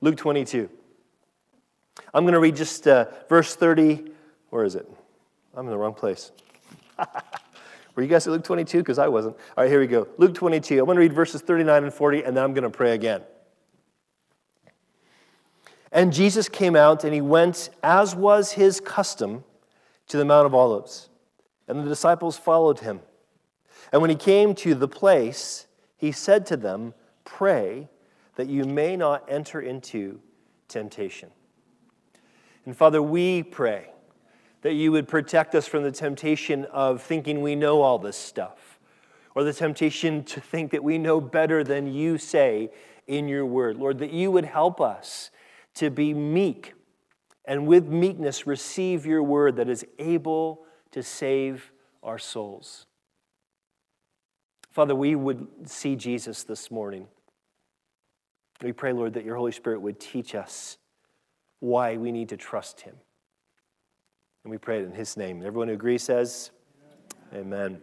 Luke 22. I'm going to read just uh, verse 30. Where is it? I'm in the wrong place. Were you guys at Luke 22? Because I wasn't. All right, here we go. Luke 22. I'm going to read verses 39 and 40, and then I'm going to pray again. And Jesus came out, and he went, as was his custom, to the Mount of Olives. And the disciples followed him. And when he came to the place, he said to them, Pray that you may not enter into temptation. And Father, we pray that you would protect us from the temptation of thinking we know all this stuff, or the temptation to think that we know better than you say in your word. Lord, that you would help us to be meek and with meekness receive your word that is able to save our souls. Father, we would see Jesus this morning. We pray, Lord, that your Holy Spirit would teach us why we need to trust him. And we pray it in his name. Everyone who agrees says, Amen. Amen.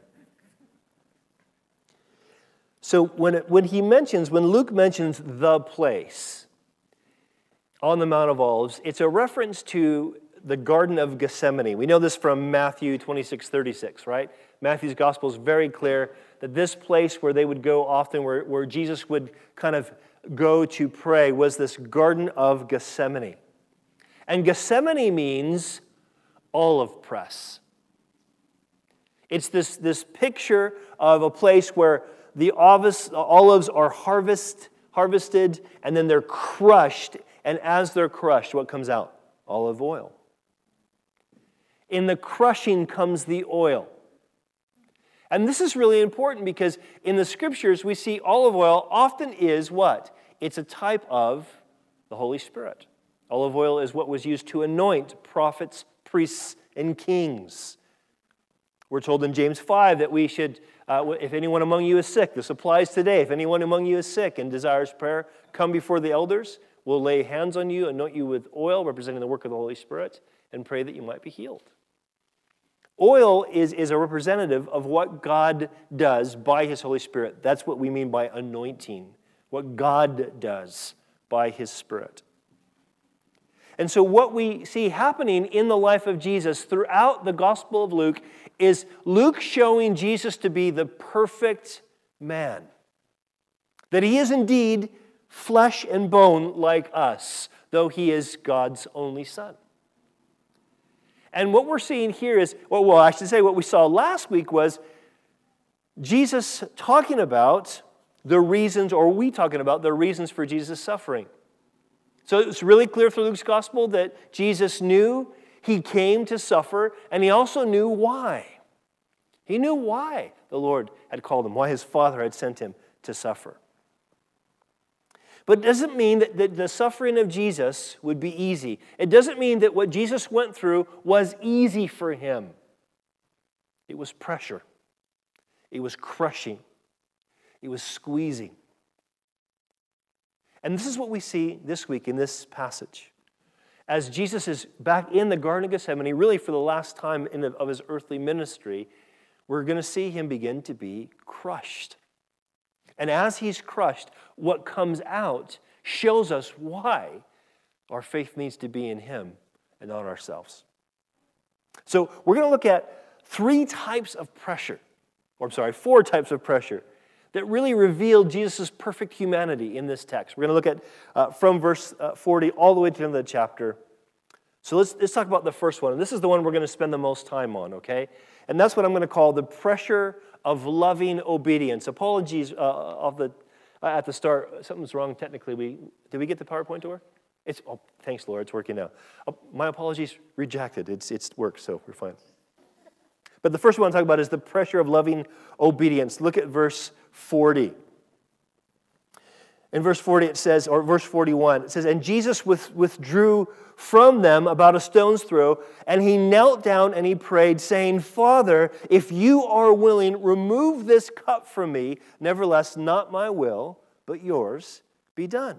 So when, it, when he mentions, when Luke mentions the place on the Mount of Olives, it's a reference to the Garden of Gethsemane. We know this from Matthew 26, 36, right? Matthew's gospel is very clear that this place where they would go often, where, where Jesus would kind of go to pray, was this Garden of Gethsemane. And Gethsemane means olive press. It's this, this picture of a place where the olives are harvest, harvested and then they're crushed. And as they're crushed, what comes out? Olive oil. In the crushing comes the oil. And this is really important because in the scriptures we see olive oil often is what? It's a type of the Holy Spirit. Olive oil is what was used to anoint prophets, priests, and kings. We're told in James 5 that we should, uh, if anyone among you is sick, this applies today. If anyone among you is sick and desires prayer, come before the elders. We'll lay hands on you, anoint you with oil, representing the work of the Holy Spirit, and pray that you might be healed. Oil is, is a representative of what God does by His Holy Spirit. That's what we mean by anointing, what God does by His Spirit. And so, what we see happening in the life of Jesus throughout the Gospel of Luke is Luke showing Jesus to be the perfect man. That he is indeed flesh and bone like us, though he is God's only son. And what we're seeing here is, well, well, I should say what we saw last week was Jesus talking about the reasons, or we talking about the reasons for Jesus' suffering. So it's really clear through Luke's gospel that Jesus knew he came to suffer, and he also knew why. He knew why the Lord had called him, why his Father had sent him to suffer. But it doesn't mean that, that the suffering of Jesus would be easy. It doesn't mean that what Jesus went through was easy for him. It was pressure, it was crushing, it was squeezing. And this is what we see this week in this passage. As Jesus is back in the Garden of Gethsemane, really for the last time in, of his earthly ministry, we're going to see him begin to be crushed. And as he's crushed, what comes out shows us why our faith needs to be in him and not ourselves. So we're going to look at three types of pressure, or I'm sorry, four types of pressure that really reveal Jesus' perfect humanity in this text. We're going to look at uh, from verse uh, 40 all the way to the end of the chapter. So let's, let's talk about the first one. And this is the one we're going to spend the most time on, okay? And that's what I'm going to call the pressure of loving obedience. Apologies uh, of the, Uh, at the start. Uh, something's wrong technically. We, did we get the PowerPoint to work? It's, oh, thanks, Lord. It's working now. Oh, my apologies, rejected. It's, it's worked, so we're fine. But the first one I want to talk about is the pressure of loving obedience. Look at verse 40. In verse 40, it says, or verse 41, it says, And Jesus withdrew from them about a stone's throw, and he knelt down and he prayed, saying, Father, if you are willing, remove this cup from me. Nevertheless, not my will, but yours be done.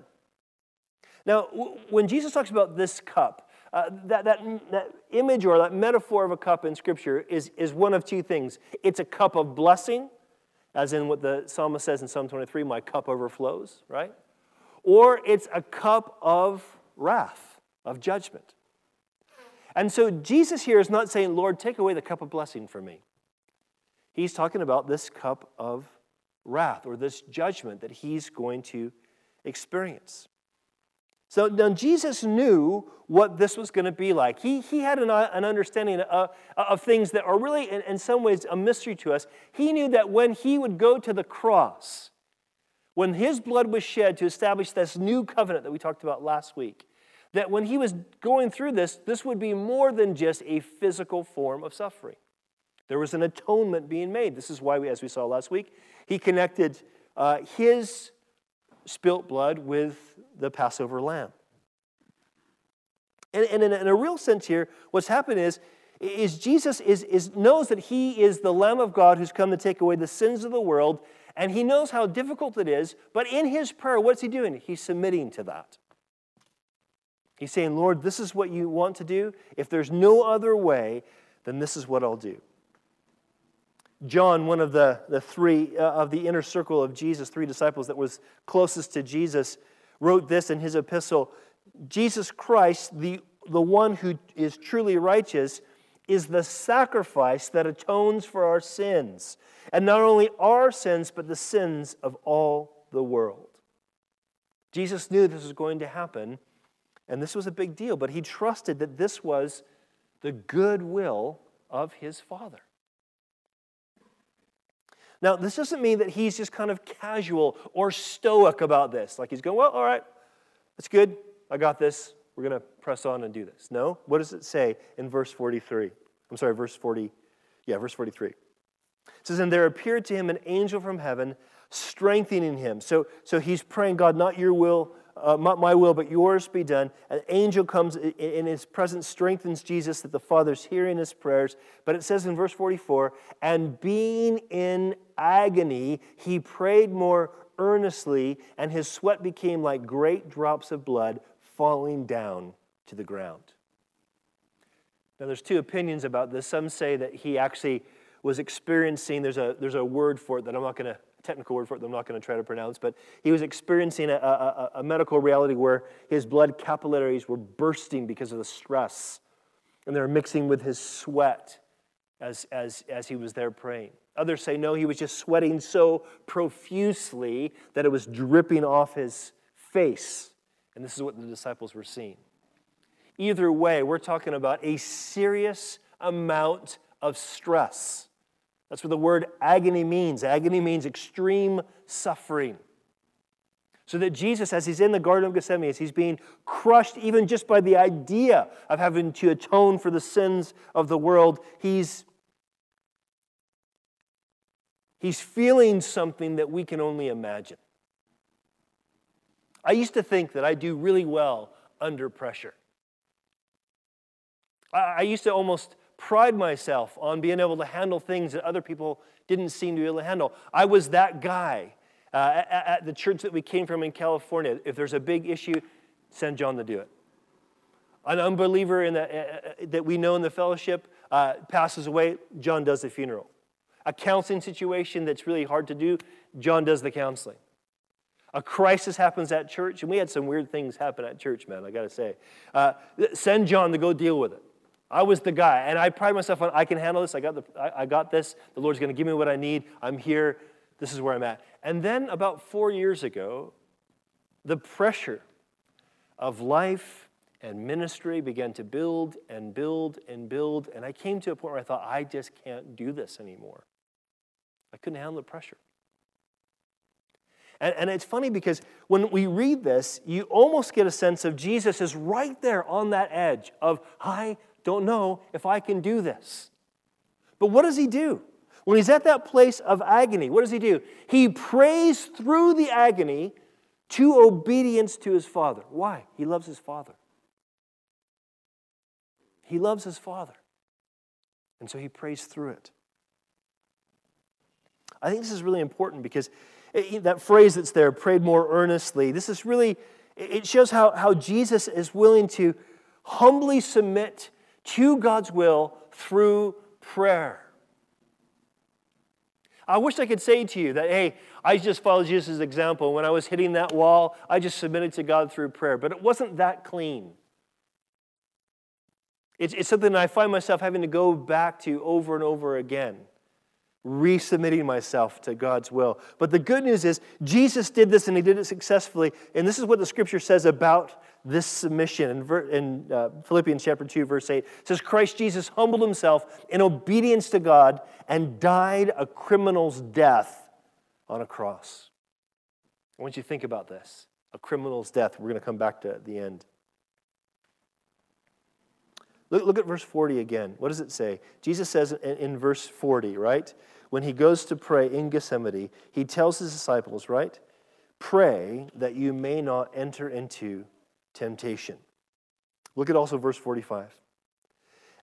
Now, when Jesus talks about this cup, uh, that, that, that image or that metaphor of a cup in Scripture is, is one of two things it's a cup of blessing as in what the psalmist says in Psalm 23, my cup overflows, right? or it's a cup of wrath, of judgment. And so Jesus here is not saying, Lord, take away the cup of blessing from me. He's talking about this cup of wrath or this judgment that he's going to experience. So now Jesus knew what this was going to be like. He, he had an, an understanding of, of things that are really, in, in some ways, a mystery to us. He knew that when he would go to the cross, when his blood was shed to establish this new covenant that we talked about last week, that when he was going through this, this would be more than just a physical form of suffering. There was an atonement being made. This is why, we, as we saw last week, he connected uh, his spilt blood with the Passover lamb. And, and in, a, in, a, real sense here, what's happened is, is Jesus is, is, knows that he is the Lamb of God who's come to take away the sins of the world, and he knows how difficult it is, but in his prayer, what's he doing? He's submitting to that. He's saying, Lord, this is what you want to do. If there's no other way, then this is what I'll do. John, one of the, the three uh, of the inner circle of Jesus, three disciples that was closest to Jesus, wrote this in his epistle Jesus Christ, the, the one who is truly righteous, is the sacrifice that atones for our sins. And not only our sins, but the sins of all the world. Jesus knew this was going to happen, and this was a big deal, but he trusted that this was the good will of his Father. Now, this doesn't mean that he's just kind of casual or stoic about this. Like he's going, well, all right, that's good. I got this. We're going to press on and do this. No? What does it say in verse 43? I'm sorry, verse 40. Yeah, verse 43. It says, And there appeared to him an angel from heaven, strengthening him. So, so he's praying, God, not your will, uh, not my will, but yours be done. An angel comes in his presence, strengthens Jesus, that the Father's hearing his prayers. But it says in verse 44 and being in agony, he prayed more earnestly, and his sweat became like great drops of blood falling down to the ground. Now, there's two opinions about this. Some say that he actually was experiencing, there's a, there's a word for it that I'm not going to technical word for it that I'm not going to try to pronounce, but he was experiencing a, a, a medical reality where his blood capillaries were bursting because of the stress, and they were mixing with his sweat as, as, as he was there praying. Others say, no, he was just sweating so profusely that it was dripping off his face. And this is what the disciples were seeing. Either way, we're talking about a serious amount of stress. That's what the word agony means. Agony means extreme suffering. So that Jesus, as he's in the Garden of Gethsemane, as he's being crushed even just by the idea of having to atone for the sins of the world, he's, he's feeling something that we can only imagine. I used to think that I do really well under pressure. I used to almost pride myself on being able to handle things that other people didn't seem to be able to handle. I was that guy uh, at, at, the church that we came from in California. If there's a big issue, send John to do it. An unbeliever in the, uh, uh, that we know in the fellowship uh, passes away, John does the funeral. A counseling situation that's really hard to do, John does the counseling. A crisis happens at church, and we had some weird things happen at church, man, I gotta say. Uh, send John to go deal with it. I was the guy, and I pride myself on I can handle this. I got, the, I, I got this. The Lord's going to give me what I need. I'm here. This is where I'm at. And then about four years ago, the pressure of life and ministry began to build and build and build. And I came to a point where I thought, I just can't do this anymore. I couldn't handle the pressure. And, and, it's funny because when we read this, you almost get a sense of Jesus is right there on that edge of, I don't know if I can do this. But what does he do? When he's at that place of agony, what does he do? He prays through the agony to obedience to his Father. Why? He loves his Father. He loves his Father. And so he prays through it. I think this is really important because it, that phrase that's there, prayed more earnestly, this is really, it shows how, how Jesus is willing to humbly submit to God's will through prayer. I wish I could say to you that, hey, I just followed Jesus' example. When I was hitting that wall, I just submitted to God through prayer. But it wasn't that clean. It's, it's something I find myself having to go back to over and over again, resubmitting myself to God's will. But the good news is, Jesus did this and he did it successfully. And this is what the scripture says about this submission. In, uh, Philippians chapter 2, verse 8, says, Christ Jesus humbled himself in obedience to God and died a criminal's death on a cross. I want you to think about this a criminal's death. We're going to come back to the end. Look, look at verse 40 again. What does it say? Jesus says in, in verse 40, right? When he goes to pray in Gethsemane, he tells his disciples, right? Pray that you may not enter into temptation. Look at also verse 45.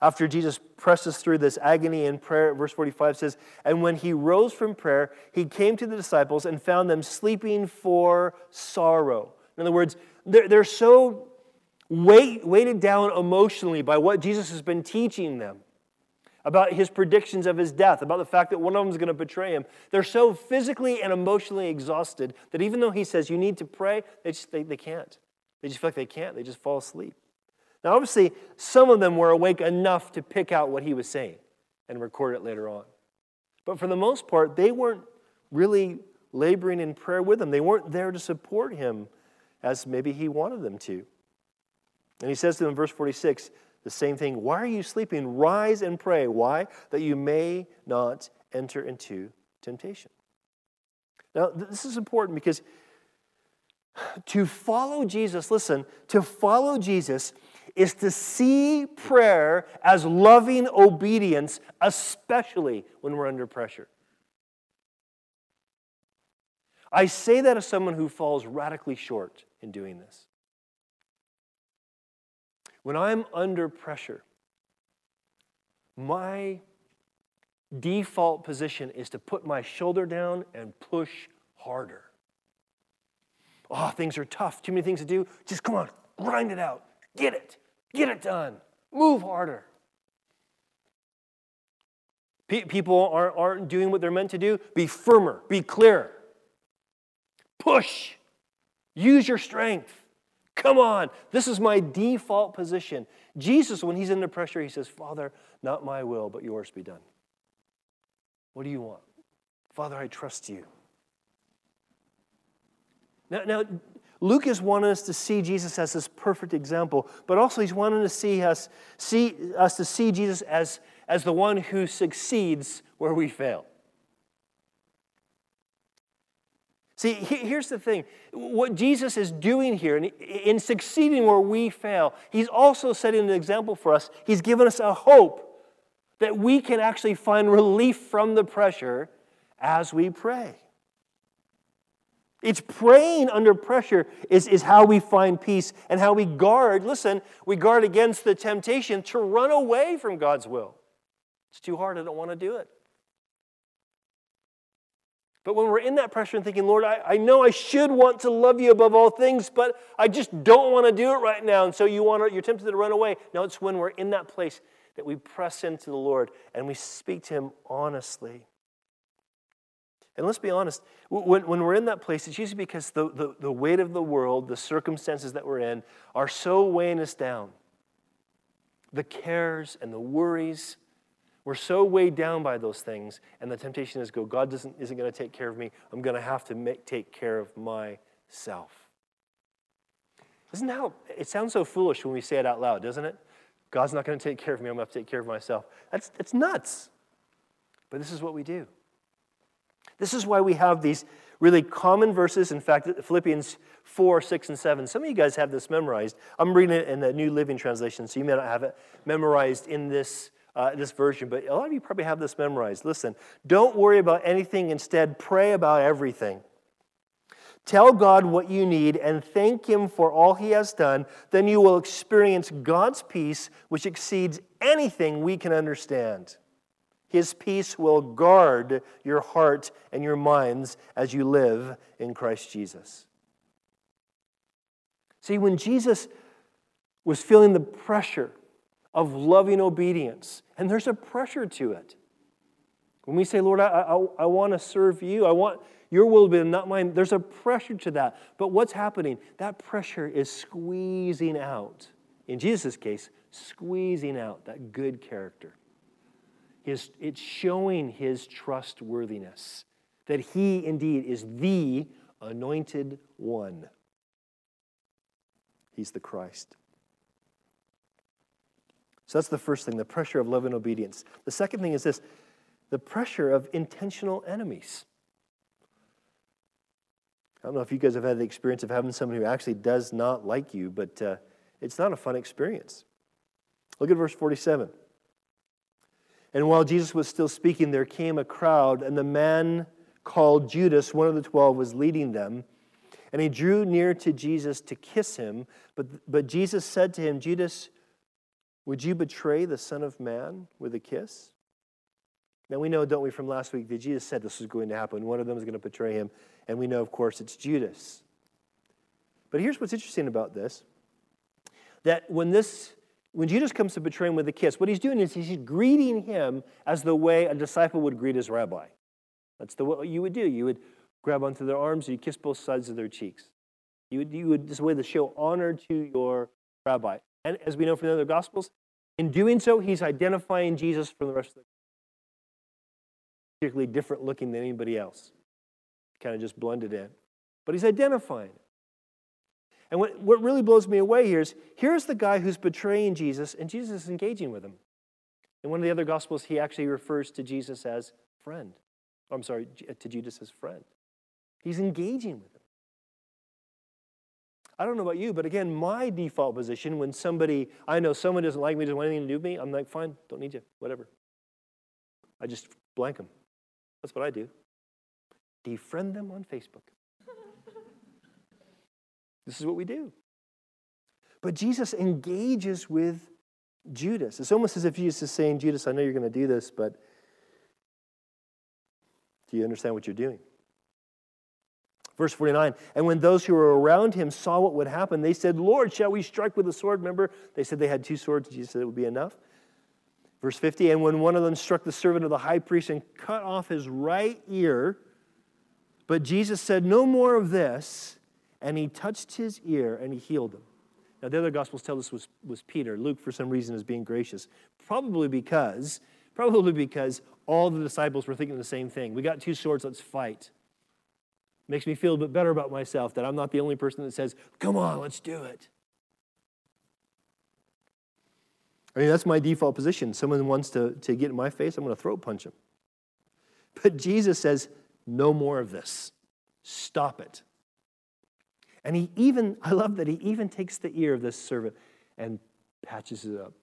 After Jesus presses through this agony in prayer, verse 45 says, And when he rose from prayer, he came to the disciples and found them sleeping for sorrow. In other words, they're, they're so weight, weighted down emotionally by what Jesus has been teaching them about his predictions of his death, about the fact that one of them is going to betray him. They're so physically and emotionally exhausted that even though he says you need to pray, they, just, they, they can't. They just feel like they can't. They just fall asleep. Now, obviously, some of them were awake enough to pick out what he was saying and record it later on. But for the most part, they weren't really laboring in prayer with him. They weren't there to support him as maybe he wanted them to. And he says to them in verse 46 the same thing Why are you sleeping? Rise and pray. Why? That you may not enter into temptation. Now, this is important because to follow Jesus, listen, to follow Jesus is to see prayer as loving obedience, especially when we're under pressure. I say that as someone who falls radically short in doing this. When I'm under pressure, my default position is to put my shoulder down and push harder. Oh, things are tough, too many things to do. Just come on, grind it out. Get it. Get it done. Move harder. People aren't, aren't doing what they're meant to do. Be firmer, be clearer. Push. Use your strength. Come on. This is my default position. Jesus, when he's under pressure, he says, Father, not my will, but yours be done. What do you want? Father, I trust you. Now, now Luke is wanting us to see Jesus as this perfect example, but also he's wanting to see us, see us to see Jesus as, as the one who succeeds where we fail. See, here's the thing. What Jesus is doing here, in succeeding where we fail, he's also setting an example for us. He's given us a hope that we can actually find relief from the pressure as we pray. It's praying under pressure is, is how we find peace and how we guard, listen, we guard against the temptation to run away from God's will. It's too hard, I don't want to do it. But when we're in that pressure and thinking, Lord, I, I know I should want to love you above all things, but I just don't want to do it right now. And so you want to, you're tempted to run away. No, it's when we're in that place that we press into the Lord and we speak to Him honestly. And let's be honest, when, when we're in that place, it's usually because the, the, the weight of the world, the circumstances that we're in, are so weighing us down. The cares and the worries, we're so weighed down by those things, and the temptation is go, God doesn't, isn't going to take care of me. I'm going to have to make, take care of myself. Isn't how, it sounds so foolish when we say it out loud, doesn't it? God's not going to take care of me. I'm going to have to take care of myself. That's, that's nuts. But this is what we do. This is why we have these really common verses. In fact, Philippians 4, 6, and 7. Some of you guys have this memorized. I'm reading it in the New Living Translation, so you may not have it memorized in this, uh, this version, but a lot of you probably have this memorized. Listen, don't worry about anything, instead, pray about everything. Tell God what you need and thank Him for all He has done. Then you will experience God's peace, which exceeds anything we can understand. His peace will guard your heart and your minds as you live in Christ Jesus. See, when Jesus was feeling the pressure of loving obedience, and there's a pressure to it, When we say, Lord, I, I, I want to serve you, I want your will to be not mine, there's a pressure to that. But what's happening? That pressure is squeezing out, in Jesus' case, squeezing out that good character. His, it's showing his trustworthiness, that he indeed is the anointed one. He's the Christ. So that's the first thing the pressure of love and obedience. The second thing is this the pressure of intentional enemies. I don't know if you guys have had the experience of having someone who actually does not like you, but uh, it's not a fun experience. Look at verse 47. And while Jesus was still speaking, there came a crowd, and the man called Judas, one of the twelve, was leading them. And he drew near to Jesus to kiss him. But, but Jesus said to him, Judas, would you betray the Son of Man with a kiss? Now we know, don't we, from last week that Jesus said this was going to happen. One of them is going to betray him. And we know, of course, it's Judas. But here's what's interesting about this that when this when Judas comes to betray him with a kiss, what he's doing is he's greeting him as the way a disciple would greet his rabbi. That's the what you would do. You would grab onto their arms, you kiss both sides of their cheeks. You would, you would this way to show honor to your rabbi. And as we know from the other Gospels, in doing so, he's identifying Jesus from the rest of the particularly different looking than anybody else. Kind of just blended in. But he's identifying. And what, what really blows me away here is here's the guy who's betraying Jesus, and Jesus is engaging with him. In one of the other Gospels, he actually refers to Jesus as friend. Oh, I'm sorry, to Judas as friend. He's engaging with him. I don't know about you, but again, my default position when somebody, I know someone doesn't like me, doesn't want anything to do with me, I'm like, fine, don't need you, whatever. I just blank them. That's what I do. Defriend them on Facebook. This is what we do. But Jesus engages with Judas. It's almost as if Jesus is saying, Judas, I know you're going to do this, but do you understand what you're doing? Verse 49 And when those who were around him saw what would happen, they said, Lord, shall we strike with a sword? Remember, they said they had two swords. Jesus said it would be enough. Verse 50 And when one of them struck the servant of the high priest and cut off his right ear, but Jesus said, No more of this. And he touched his ear and he healed him. Now, the other Gospels tell us was, was Peter. Luke, for some reason, is being gracious. Probably because, probably because all the disciples were thinking the same thing. We got two swords, let's fight. Makes me feel a bit better about myself that I'm not the only person that says, come on, let's do it. I mean, that's my default position. Someone wants to, to get in my face, I'm going to throat punch him. But Jesus says, no more of this. Stop it. And he even, I love that he even takes the ear of this servant and patches it up.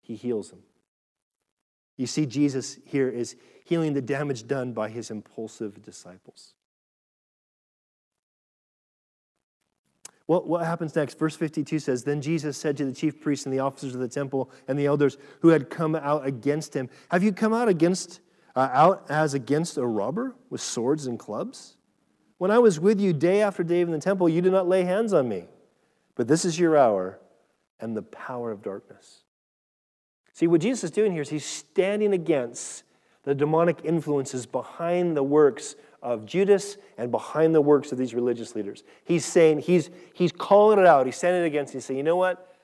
He heals him. You see, Jesus here is healing the damage done by his impulsive disciples. Well, what happens next? Verse 52 says Then Jesus said to the chief priests and the officers of the temple and the elders who had come out against him, Have you come out against uh, out as against a robber with swords and clubs? When I was with you day after day in the temple, you did not lay hands on me. But this is your hour and the power of darkness. See, what Jesus is doing here is he's standing against the demonic influences behind the works of Judas and behind the works of these religious leaders. He's saying, he's, he's calling it out. He's standing against. He's saying, you know what?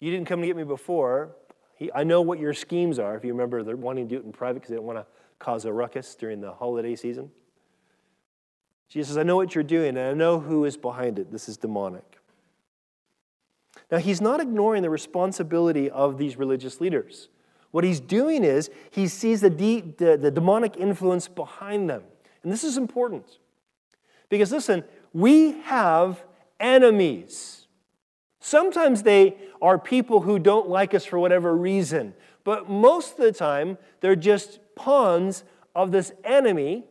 You didn't come to get me before. He, I know what your schemes are. If you remember, they're wanting to do it in private because they don't want to cause a ruckus during the holiday season. Jesus says, I know what you're doing, and I know who is behind it. This is demonic. Now, he's not ignoring the responsibility of these religious leaders. What he's doing is he sees the, de- the, the demonic influence behind them. And this is important. Because listen, we have enemies. Sometimes they are people who don't like us for whatever reason, but most of the time they're just pawns of this enemy,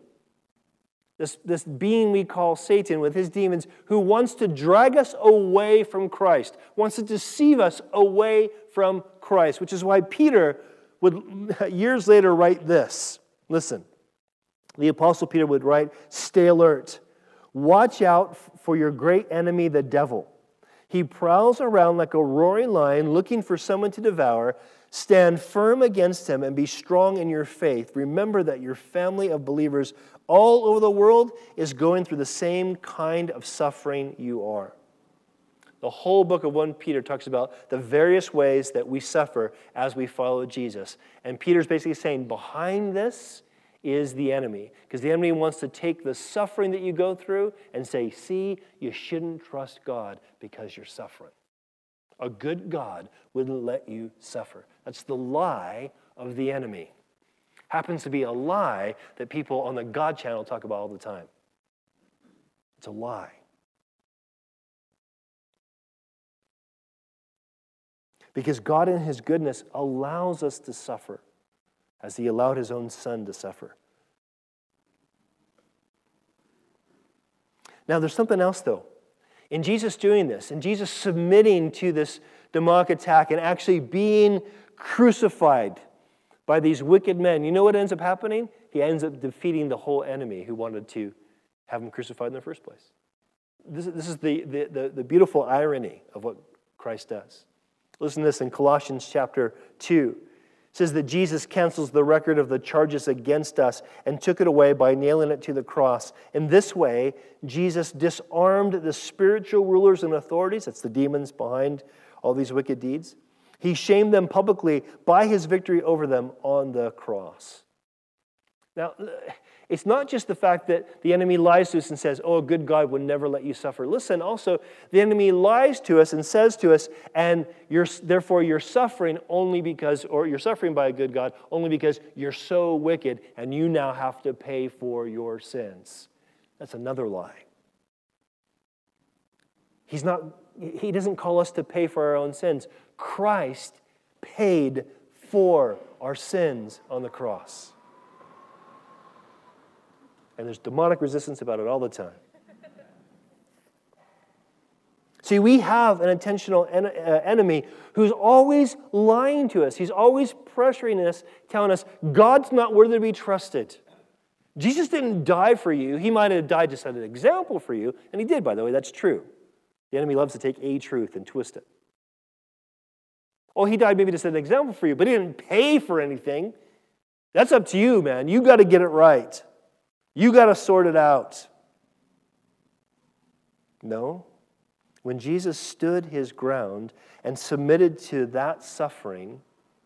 this, this being we call Satan with his demons, who wants to drag us away from Christ, wants to deceive us away from Christ, which is why Peter would years later write this. Listen the Apostle Peter would write, Stay alert. Watch out for your great enemy, the devil. He prowls around like a roaring lion looking for someone to devour. Stand firm against him and be strong in your faith. Remember that your family of believers all over the world is going through the same kind of suffering you are. The whole book of 1 Peter talks about the various ways that we suffer as we follow Jesus. And Peter's basically saying, behind this is the enemy. Because the enemy wants to take the suffering that you go through and say, see, you shouldn't trust God because you're suffering. A good God wouldn't let you suffer. That's the lie of the enemy. Happens to be a lie that people on the God channel talk about all the time. It's a lie. Because God, in His goodness, allows us to suffer as He allowed His own Son to suffer. Now, there's something else, though. In Jesus doing this, in Jesus submitting to this demonic attack and actually being crucified by these wicked men, you know what ends up happening? He ends up defeating the whole enemy who wanted to have him crucified in the first place. This, this is the, the, the, the beautiful irony of what Christ does. Listen to this in Colossians chapter 2 says that Jesus cancels the record of the charges against us and took it away by nailing it to the cross. In this way, Jesus disarmed the spiritual rulers and authorities, that's the demons behind all these wicked deeds. He shamed them publicly by his victory over them on the cross. Now, it's not just the fact that the enemy lies to us and says, Oh, a good God would never let you suffer. Listen, also, the enemy lies to us and says to us, and you're, therefore you're suffering only because, or you're suffering by a good God only because you're so wicked and you now have to pay for your sins. That's another lie. He's not, he doesn't call us to pay for our own sins. Christ paid for our sins on the cross. And there's demonic resistance about it all the time. See, we have an intentional en- uh, enemy who's always lying to us. He's always pressuring us, telling us, God's not worthy to be trusted. Jesus didn't die for you. He might have died to set an example for you. And he did, by the way, that's true. The enemy loves to take a truth and twist it. Oh, he died maybe to set an example for you, but he didn't pay for anything. That's up to you, man. You got to get it right. You got to sort it out. No. When Jesus stood his ground and submitted to that suffering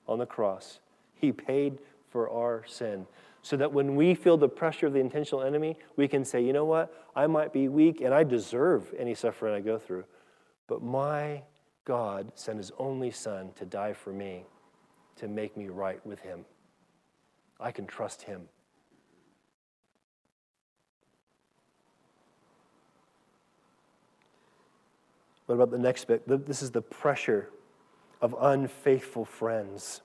on the cross, he paid for our sin. So that when we feel the pressure of the intentional enemy, we can say, you know what? I might be weak and I deserve any suffering I go through. But my God sent his only son to die for me, to make me right with him. I can trust him. What about the next bit? This is the pressure of unfaithful friends.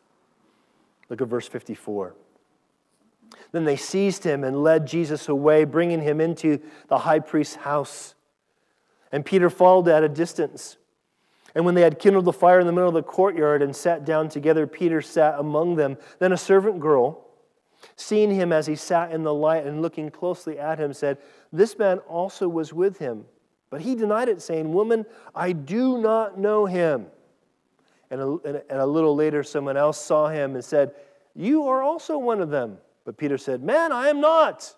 Look at verse 54. Then they seized him and led Jesus away, bringing him into the high priest's house. And Peter followed at a distance. And when they had kindled the fire in the middle of the courtyard and sat down together, Peter sat among them. Then a servant girl, seeing him as he sat in the light and looking closely at him, said, This man also was with him. But he denied it, saying, Woman, I do not know him. And a, and a little later, someone else saw him and said, You are also one of them. But Peter said, Man, I am not.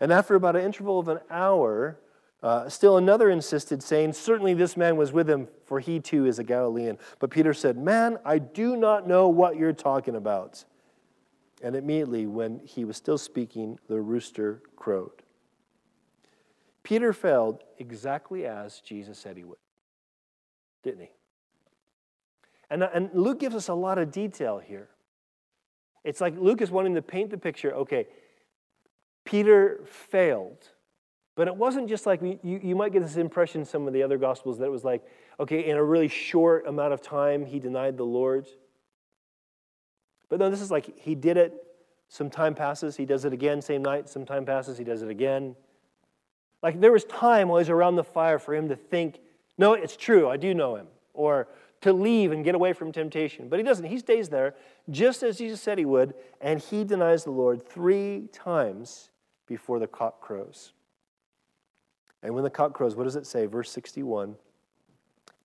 And after about an interval of an hour, uh, still another insisted, saying, Certainly this man was with him, for he too is a Galilean. But Peter said, Man, I do not know what you're talking about. And immediately, when he was still speaking, the rooster crowed. Peter failed exactly as Jesus said he would, didn't he? And, uh, and Luke gives us a lot of detail here. It's like Luke is wanting to paint the picture okay, Peter failed. But it wasn't just like you, you might get this impression in some of the other gospels that it was like, okay, in a really short amount of time, he denied the Lord. But no, this is like he did it, some time passes, he does it again, same night, some time passes, he does it again. Like there was time while he's around the fire for him to think, no, it's true, I do know him. Or to leave and get away from temptation. But he doesn't. He stays there just as Jesus said he would, and he denies the Lord three times before the cock crows. And when the cock crows, what does it say? Verse 61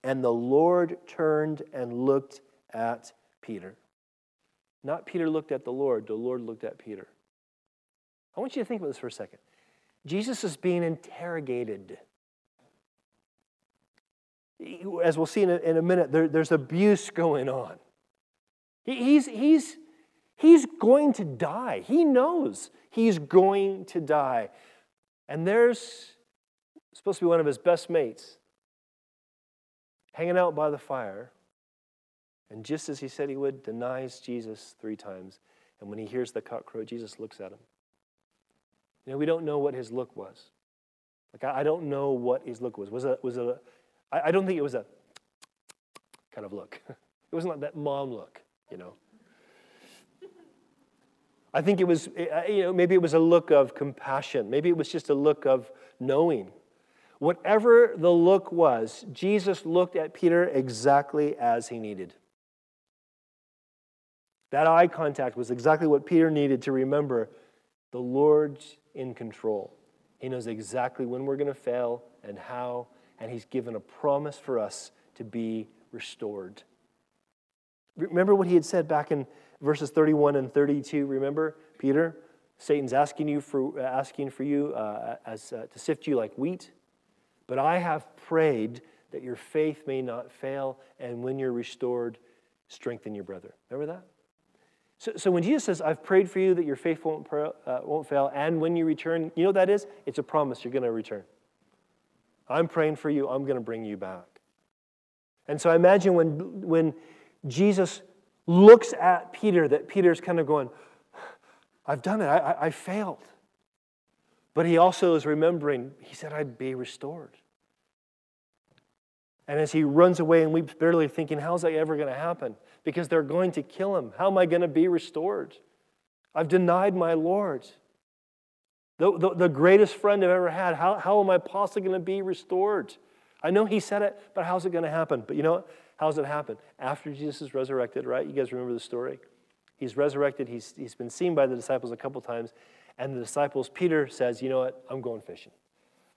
And the Lord turned and looked at Peter. Not Peter looked at the Lord, the Lord looked at Peter. I want you to think about this for a second. Jesus is being interrogated. As we'll see in a, in a minute, there, there's abuse going on. He, he's, he's, he's going to die. He knows he's going to die. And there's supposed to be one of his best mates hanging out by the fire. And just as he said he would, denies Jesus three times. And when he hears the cock crow, Jesus looks at him. Know, we don't know what his look was. Like, I, I don't know what his look was. Was it, was a, I, I don't think it was a kind of look. It wasn't like that mom look, you know. I think it was, eh, eh, you know, maybe it was a look of compassion. Maybe it was just a look of knowing. Whatever the look was, Jesus looked at Peter exactly as he needed. That eye contact was exactly what Peter needed to remember the Lord's in control. He knows exactly when we're going to fail and how, and He's given a promise for us to be restored. Remember what He had said back in verses 31 and 32. Remember, Peter? Satan's asking you for, asking for you uh, as, uh, to sift you like wheat. But I have prayed that your faith may not fail, and when you're restored, strengthen your brother. Remember that? So, so when Jesus says, I've prayed for you that your faith won't, uh, won't fail, and when you return, you know what that is? It's a promise you're going to return. I'm praying for you, I'm going to bring you back. And so I imagine when, when Jesus looks at Peter, that Peter's kind of going, I've done it, I, I, I failed. But he also is remembering, he said, I'd be restored. And as he runs away and weeps bitterly, thinking, How's that ever going to happen? Because they're going to kill him. How am I going to be restored? I've denied my Lord. The, the, the greatest friend I've ever had. How, how am I possibly going to be restored? I know he said it, but how's it going to happen? But you know what? How's it happen? After Jesus is resurrected, right? You guys remember the story? He's resurrected. He's, he's been seen by the disciples a couple times. And the disciples, Peter says, You know what? I'm going fishing.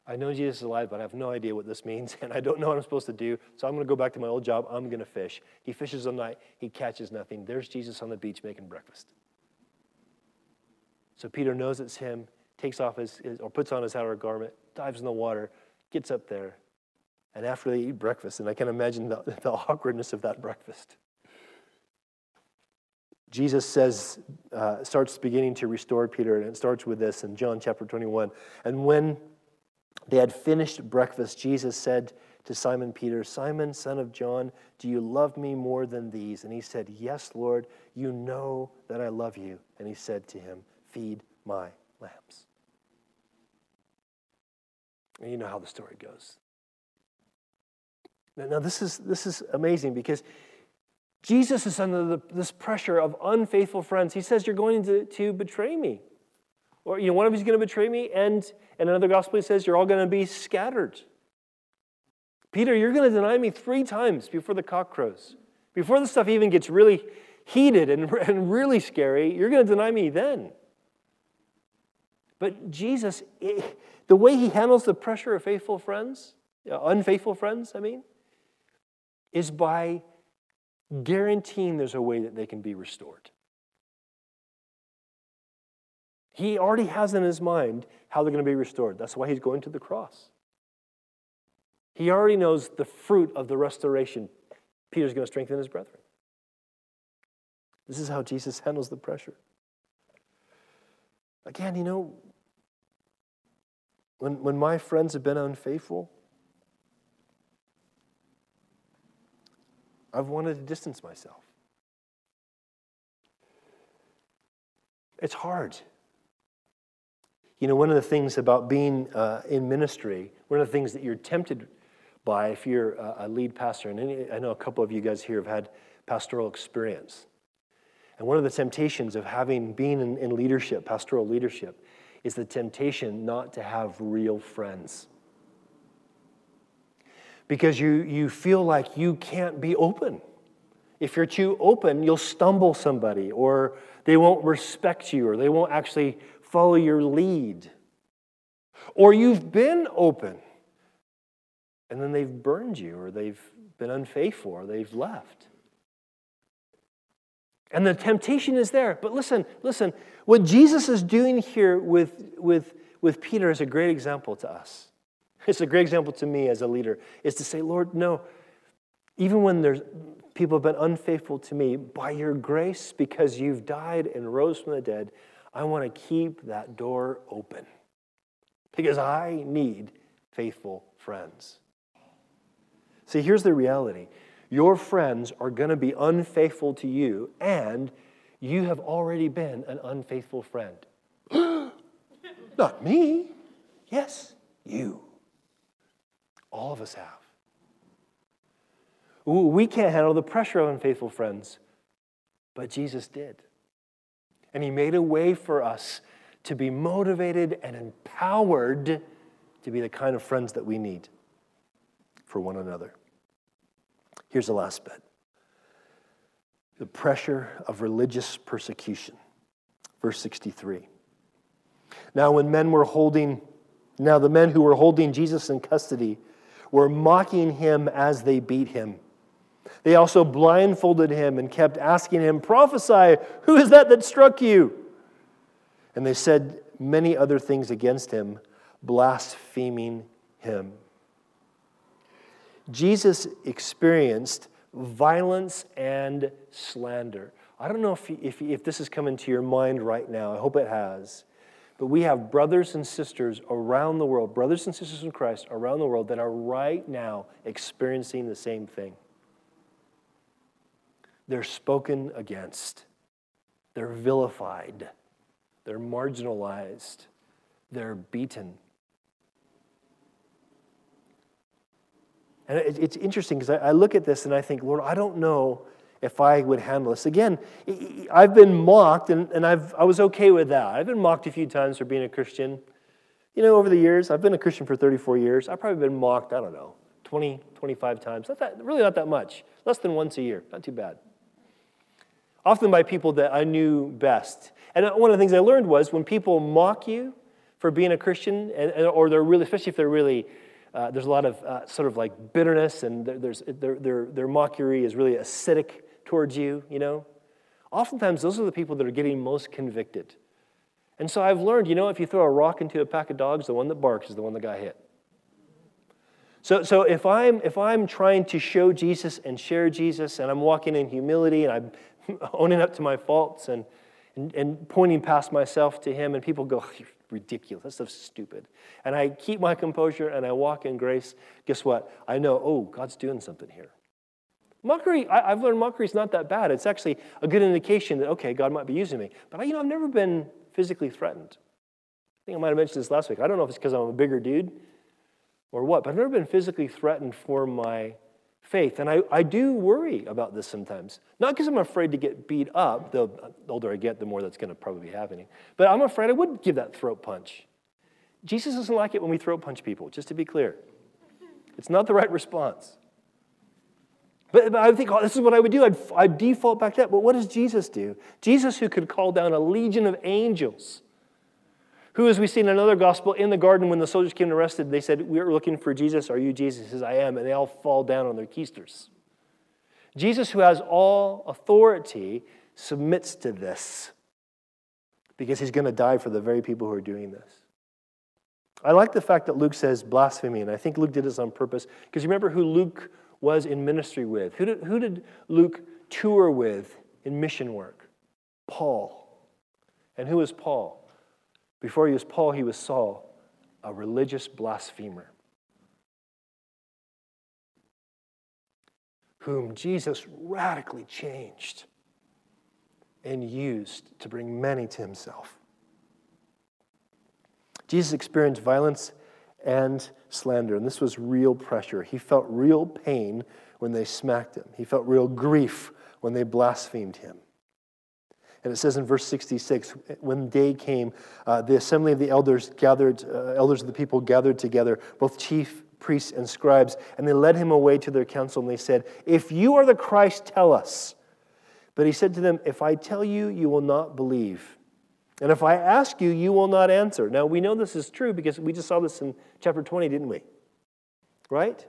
I know Jesus is alive, but I have no idea what this means, and I don't know what I'm supposed to do. So I'm going to go back to my old job. I'm going to fish. He fishes all night. He catches nothing. There's Jesus on the beach making breakfast. So Peter knows it's him, takes off his, his or puts on his outer garment, dives in the water, gets up there, and after they eat breakfast, and I can imagine the, the awkwardness of that breakfast. Jesus says, uh, starts beginning to restore Peter, and it starts with this in John chapter 21. And when they had finished breakfast, Jesus said to Simon Peter, Simon, son of John, do you love me more than these? And he said, Yes, Lord, you know that I love you. And he said to him, Feed my lambs. And you know how the story goes. Now, this is, this is amazing because Jesus is under the, this pressure of unfaithful friends. He says, You're going to, to betray me. Or, you know, one of you is going to betray me, and in another gospel, he says, You're all going to be scattered. Peter, you're going to deny me three times before the cock crows. Before the stuff even gets really heated and, and really scary, you're going to deny me then. But Jesus, the way he handles the pressure of faithful friends, uh, unfaithful friends, I mean, is by guaranteeing there's a way that they can be restored. He already has in his mind how they're going to be restored. That's why he's going to the cross. He already knows the fruit of the restoration. Peter's going to strengthen his brethren. This is how Jesus handles the pressure. Again, you know, when, when my friends have been unfaithful, I've wanted to distance myself. It's hard. You know, one of the things about being uh, in ministry, one of the things that you're tempted by if you're a lead pastor, and any, I know a couple of you guys here have had pastoral experience. And one of the temptations of having been in, in leadership, pastoral leadership, is the temptation not to have real friends because you, you feel like you can't be open. If you're too open, you'll stumble somebody, or they won't respect you, or they won't actually follow your lead. Or you've been open, and then they've burned you, or they've been unfaithful, or they've left. And the temptation is there. But listen, listen, what Jesus is doing here with, with, with Peter is a great example to us. It's a great example to me as a leader, is to say, Lord, no, even when there's people have been unfaithful to me, by your grace, because you've died and rose from the dead, I want to keep that door open. Because I need faithful friends. See, here's the reality your friends are going to be unfaithful to you, and you have already been an unfaithful friend. Not me. Yes, you. All of us have. We can't handle the pressure of unfaithful friends, but Jesus did. And He made a way for us to be motivated and empowered to be the kind of friends that we need for one another. Here's the last bit the pressure of religious persecution. Verse 63. Now, when men were holding, now the men who were holding Jesus in custody were mocking him as they beat him. They also blindfolded him and kept asking him, Prophesy, who is that that struck you? And they said many other things against him, blaspheming him. Jesus experienced violence and slander. I don't know if, if, if this has come into your mind right now. I hope it has. But we have brothers and sisters around the world, brothers and sisters in Christ around the world that are right now experiencing the same thing. They're spoken against, they're vilified, they're marginalized, they're beaten. And it's interesting because I look at this and I think, Lord, I don't know if I would handle this. Again, I've been mocked and, and I've, I was okay with that. I've been mocked a few times for being a Christian. You know, over the years, I've been a Christian for 34 years. I've probably been mocked, I don't know, 20, 25 times. Not that, really not that much. Less than once a year. Not too bad. Often by people that I knew best. And one of the things I learned was when people mock you for being a Christian, and, or they're really, especially if they're really uh, there's a lot of uh, sort of like bitterness, and there's, their, their, their mockery is really acidic towards you, you know. Oftentimes, those are the people that are getting most convicted. And so I've learned, you know, if you throw a rock into a pack of dogs, the one that barks is the one that got hit. So, so if, I'm, if I'm trying to show Jesus and share Jesus, and I'm walking in humility, and I'm owning up to my faults, and, and, and pointing past myself to Him, and people go, oh, ridiculous. That stuff's stupid. And I keep my composure and I walk in grace. Guess what? I know, oh, God's doing something here. Mockery, I, have learned mockery is not that bad. It's actually a good indication that, okay, God might be using me. But, I, you know, I've never been physically threatened. I think I might have mentioned this last week. I don't know if it's because I'm a bigger dude or what, but I've never been physically threatened for my faith. And I, I do worry about this sometimes. Not because I'm afraid to get beat up, the older I get, the more that's going to probably be happening. But I'm afraid I would give that throat punch. Jesus doesn't like it when we throat punch people, just to be clear. It's not the right response. But, but I think, oh, this is what I would do. I'd, I'd default back to that. But what does Jesus do? Jesus, who could call down a legion of angels who, as we see in another gospel, in the garden when the soldiers came and arrested, they said, We are looking for Jesus. Are you Jesus? He says, I am. And they all fall down on their keisters. Jesus, who has all authority, submits to this because he's going to die for the very people who are doing this. I like the fact that Luke says blasphemy, and I think Luke did this on purpose because you remember who Luke was in ministry with? Who did, who did Luke tour with in mission work? Paul. And who is Paul? Before he was Paul, he was Saul, a religious blasphemer, whom Jesus radically changed and used to bring many to himself. Jesus experienced violence and slander, and this was real pressure. He felt real pain when they smacked him, he felt real grief when they blasphemed him. And it says in verse 66 when day came, uh, the assembly of the elders gathered, uh, elders of the people gathered together, both chief priests and scribes, and they led him away to their council, and they said, If you are the Christ, tell us. But he said to them, If I tell you, you will not believe. And if I ask you, you will not answer. Now, we know this is true because we just saw this in chapter 20, didn't we? Right?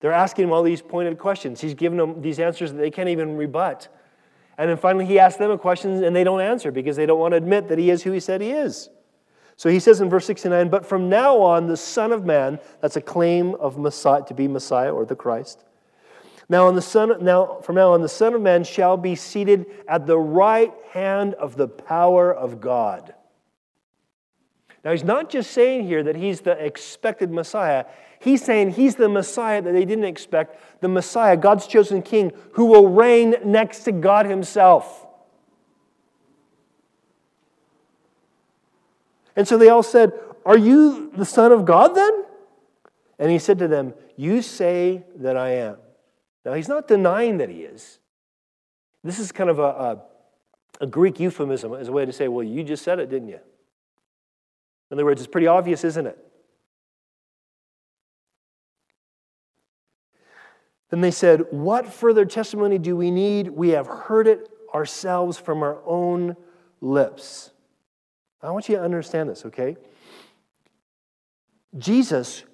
They're asking him all these pointed questions. He's giving them these answers that they can't even rebut. And then finally, he asks them a question and they don't answer because they don't want to admit that he is who he said he is. So he says in verse 69 But from now on, the Son of Man, that's a claim of Messiah, to be Messiah or the Christ. Now, on the son, now, from now on, the Son of Man shall be seated at the right hand of the power of God. Now, he's not just saying here that he's the expected Messiah. He's saying he's the Messiah that they didn't expect, the Messiah, God's chosen king, who will reign next to God himself. And so they all said, Are you the Son of God then? And he said to them, You say that I am. Now, he's not denying that he is. This is kind of a, a, a Greek euphemism as a way to say, Well, you just said it, didn't you? In other words, it's pretty obvious, isn't it? Then they said, What further testimony do we need? We have heard it ourselves from our own lips. I want you to understand this, okay? Jesus,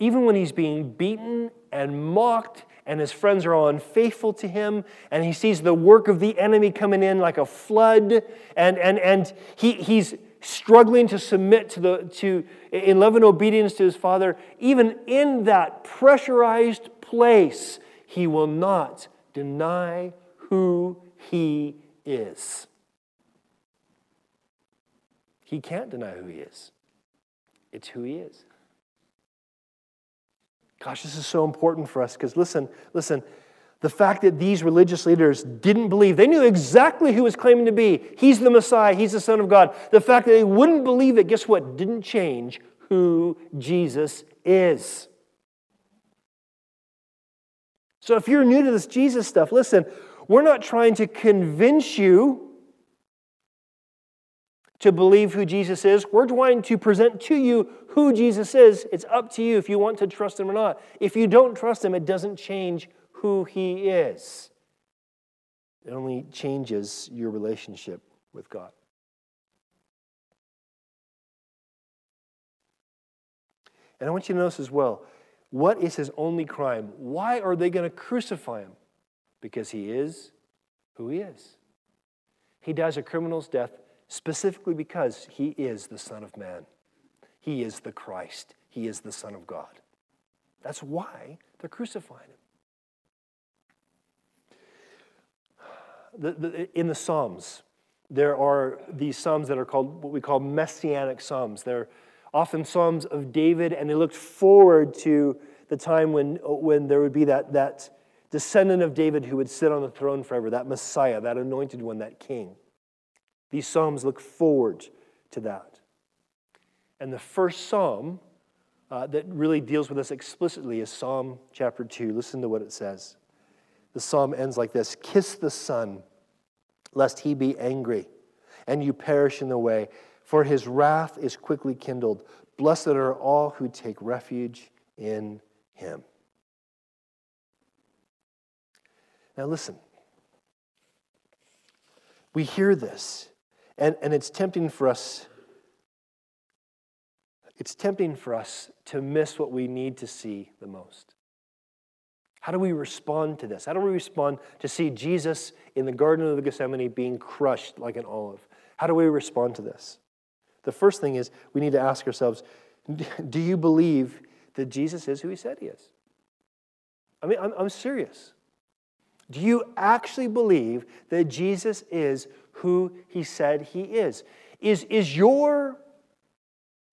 even when he's being beaten and mocked, and his friends are all unfaithful to him, and he sees the work of the enemy coming in like a flood, and, and, and he, he's struggling to submit to the to in love and obedience to his father even in that pressurized place he will not deny who he is he can't deny who he is it's who he is gosh this is so important for us because listen listen the fact that these religious leaders didn't believe, they knew exactly who was claiming to be. He's the Messiah, he's the Son of God. The fact that they wouldn't believe it, guess what? Didn't change who Jesus is. So if you're new to this Jesus stuff, listen, we're not trying to convince you to believe who Jesus is. We're trying to present to you who Jesus is. It's up to you if you want to trust him or not. If you don't trust him, it doesn't change who He is. It only changes your relationship with God. And I want you to notice as well what is his only crime? Why are they going to crucify him? Because he is who he is. He dies a criminal's death specifically because he is the Son of Man. He is the Christ. He is the Son of God. That's why they're crucifying him. the, the, in the Psalms, there are these Psalms that are called what we call messianic Psalms. They're often Psalms of David, and they looked forward to the time when, when there would be that, that descendant of David who would sit on the throne forever, that Messiah, that anointed one, that king. These Psalms look forward to that. And the first Psalm uh, that really deals with this explicitly is Psalm chapter 2. Listen to what it says. The psalm ends like this Kiss the Son, lest he be angry, and you perish in the way, for his wrath is quickly kindled. Blessed are all who take refuge in him. Now, listen. We hear this, and, and it's tempting for us. It's tempting for us to miss what we need to see the most. How do we respond to this? How do we respond to see Jesus in the Garden of the Gethsemane being crushed like an olive? How do we respond to this? The first thing is we need to ask ourselves do you believe that Jesus is who he said he is? I mean, I'm, I'm serious. Do you actually believe that Jesus is who he said he is? Is, is your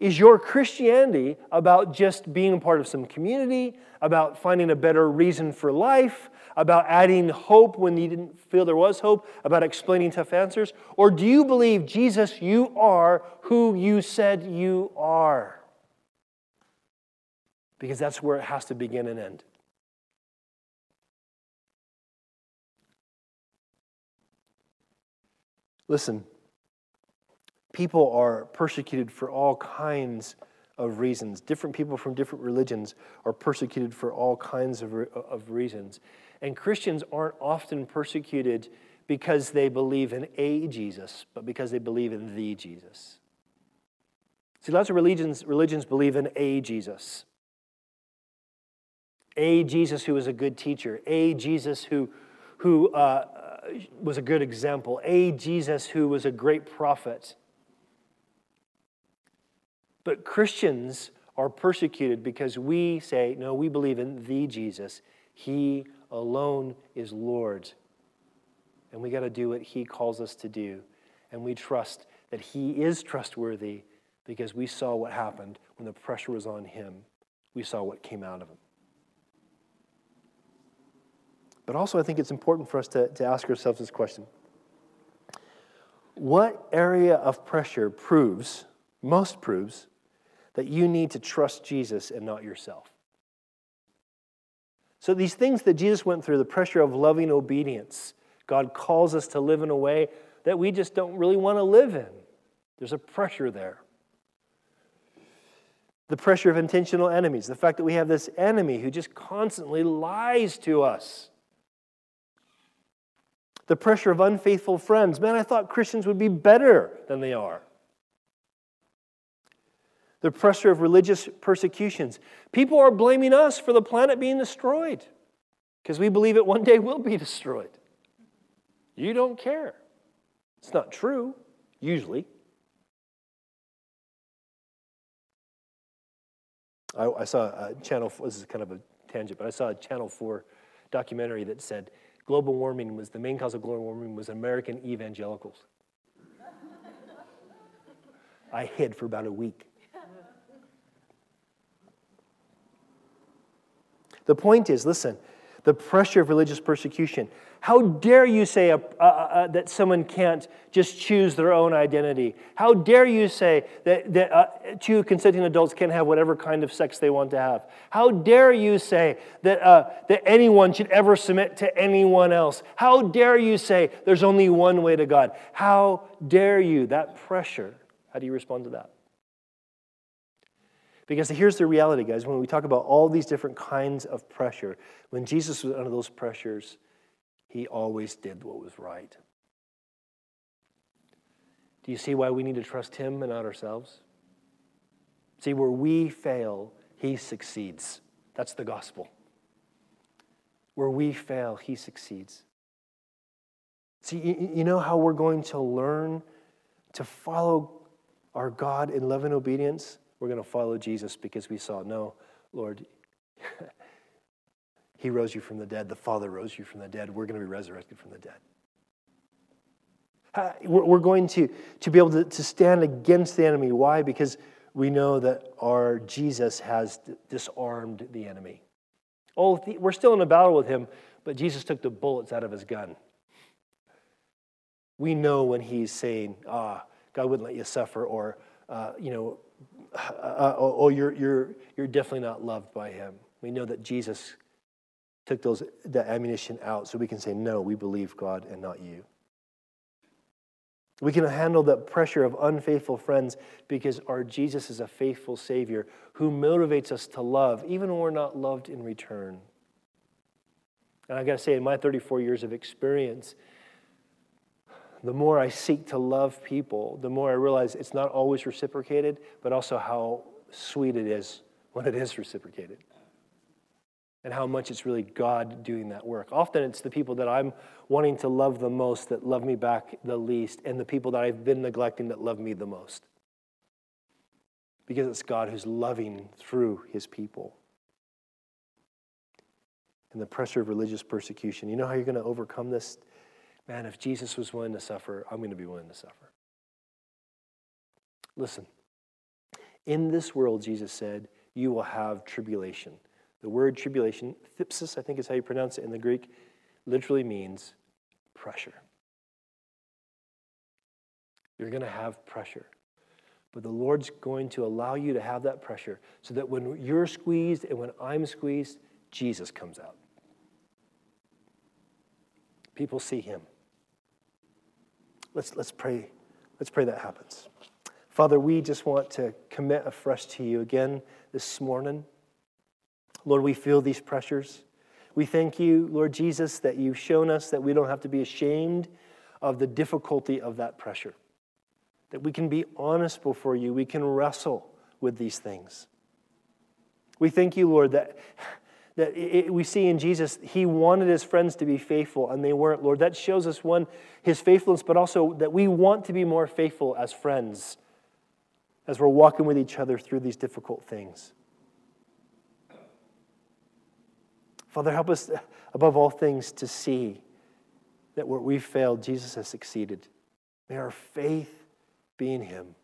is your Christianity about just being a part of some community, about finding a better reason for life, about adding hope when you didn't feel there was hope, about explaining tough answers? Or do you believe, Jesus, you are who you said you are? Because that's where it has to begin and end. Listen, people are persecuted for all kinds of reasons. Different people from different religions are persecuted for all kinds of, of reasons. And Christians aren't often persecuted because they believe in a Jesus, but because they believe in the Jesus. See, lots of religions, religions believe in a Jesus. A Jesus who was a good teacher, a Jesus who, who uh, was a good example, a Jesus who was a great prophet. But Christians are persecuted because we say, no, we believe in the Jesus. He alone is Lord. And we got to do what He calls us to do. And we trust that He is trustworthy because we saw what happened when the pressure was on Him. We saw what came out of Him. But also, I think it's important for us to, to ask ourselves this question What area of pressure proves, most proves, that you need to trust Jesus and not yourself? So, these things that Jesus went through, the pressure of loving obedience, God calls us to live in a way that we just don't really want to live in. There's a pressure there. The pressure of intentional enemies, the fact that we have this enemy who just constantly lies to us. The pressure of unfaithful friends. Man, I thought Christians would be better than they are. The pressure of religious persecutions. People are blaming us for the planet being destroyed because we believe it one day will be destroyed. You don't care. It's not true, usually. I, I saw a channel, this is kind of a tangent, but I saw a Channel 4 documentary that said global warming was the main cause of global warming was American evangelicals. I hid for about a week. The point is listen, the pressure of religious persecution. How dare you say a, a, a, that someone can't just choose their own identity? How dare you say that, that uh, two consenting adults can have whatever kind of sex they want to have? How dare you say that, uh, that anyone should ever submit to anyone else? How dare you say there's only one way to God? How dare you? That pressure. How do you respond to that? Because here's the reality, guys. When we talk about all these different kinds of pressure, when Jesus was under those pressures, he always did what was right. Do you see why we need to trust him and not ourselves? See, where we fail, he succeeds. That's the gospel. Where we fail, he succeeds. See, you know how we're going to learn to follow our God in love and obedience? We're going to follow Jesus because we saw, no, Lord, He rose you from the dead. The Father rose you from the dead. We're going to be resurrected from the dead. We're going to, to be able to, to stand against the enemy. Why? Because we know that our Jesus has disarmed the enemy. Oh, we're still in a battle with him, but Jesus took the bullets out of his gun. We know when he's saying, ah, God wouldn't let you suffer, or, uh, you know, uh, uh, oh, you're, you're, you're definitely not loved by him. We know that Jesus took those, that ammunition out so we can say, no, we believe God and not you. We can handle the pressure of unfaithful friends because our Jesus is a faithful Savior who motivates us to love, even when we're not loved in return. And I got to say, in my 34 years of experience, the more I seek to love people, the more I realize it's not always reciprocated, but also how sweet it is when it is reciprocated. And how much it's really God doing that work. Often it's the people that I'm wanting to love the most that love me back the least, and the people that I've been neglecting that love me the most. Because it's God who's loving through his people. And the pressure of religious persecution. You know how you're going to overcome this? Man, if Jesus was willing to suffer, I'm going to be willing to suffer. Listen, in this world, Jesus said, you will have tribulation. The word tribulation, thlipsis, I think is how you pronounce it in the Greek, literally means pressure. You're going to have pressure. But the Lord's going to allow you to have that pressure so that when you're squeezed and when I'm squeezed, Jesus comes out. People see him. Let's, let's pray. Let's pray that happens. Father, we just want to commit afresh to you again this morning. Lord, we feel these pressures. We thank you, Lord Jesus, that you've shown us that we don't have to be ashamed of the difficulty of that pressure, that we can be honest before you, we can wrestle with these things. We thank you, Lord, that, that it, we see in Jesus, he wanted his friends to be faithful and they weren't, Lord. That shows us, one, his faithfulness, but also that we want to be more faithful as friends as we're walking with each other through these difficult things. Father, help us above all things to see that where we've failed, Jesus has succeeded. May our faith be in him.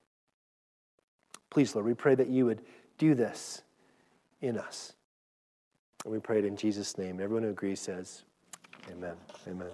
Please, Lord, we pray that you would do this in us. And we pray it in Jesus' name. Everyone who agrees says, Amen. Amen.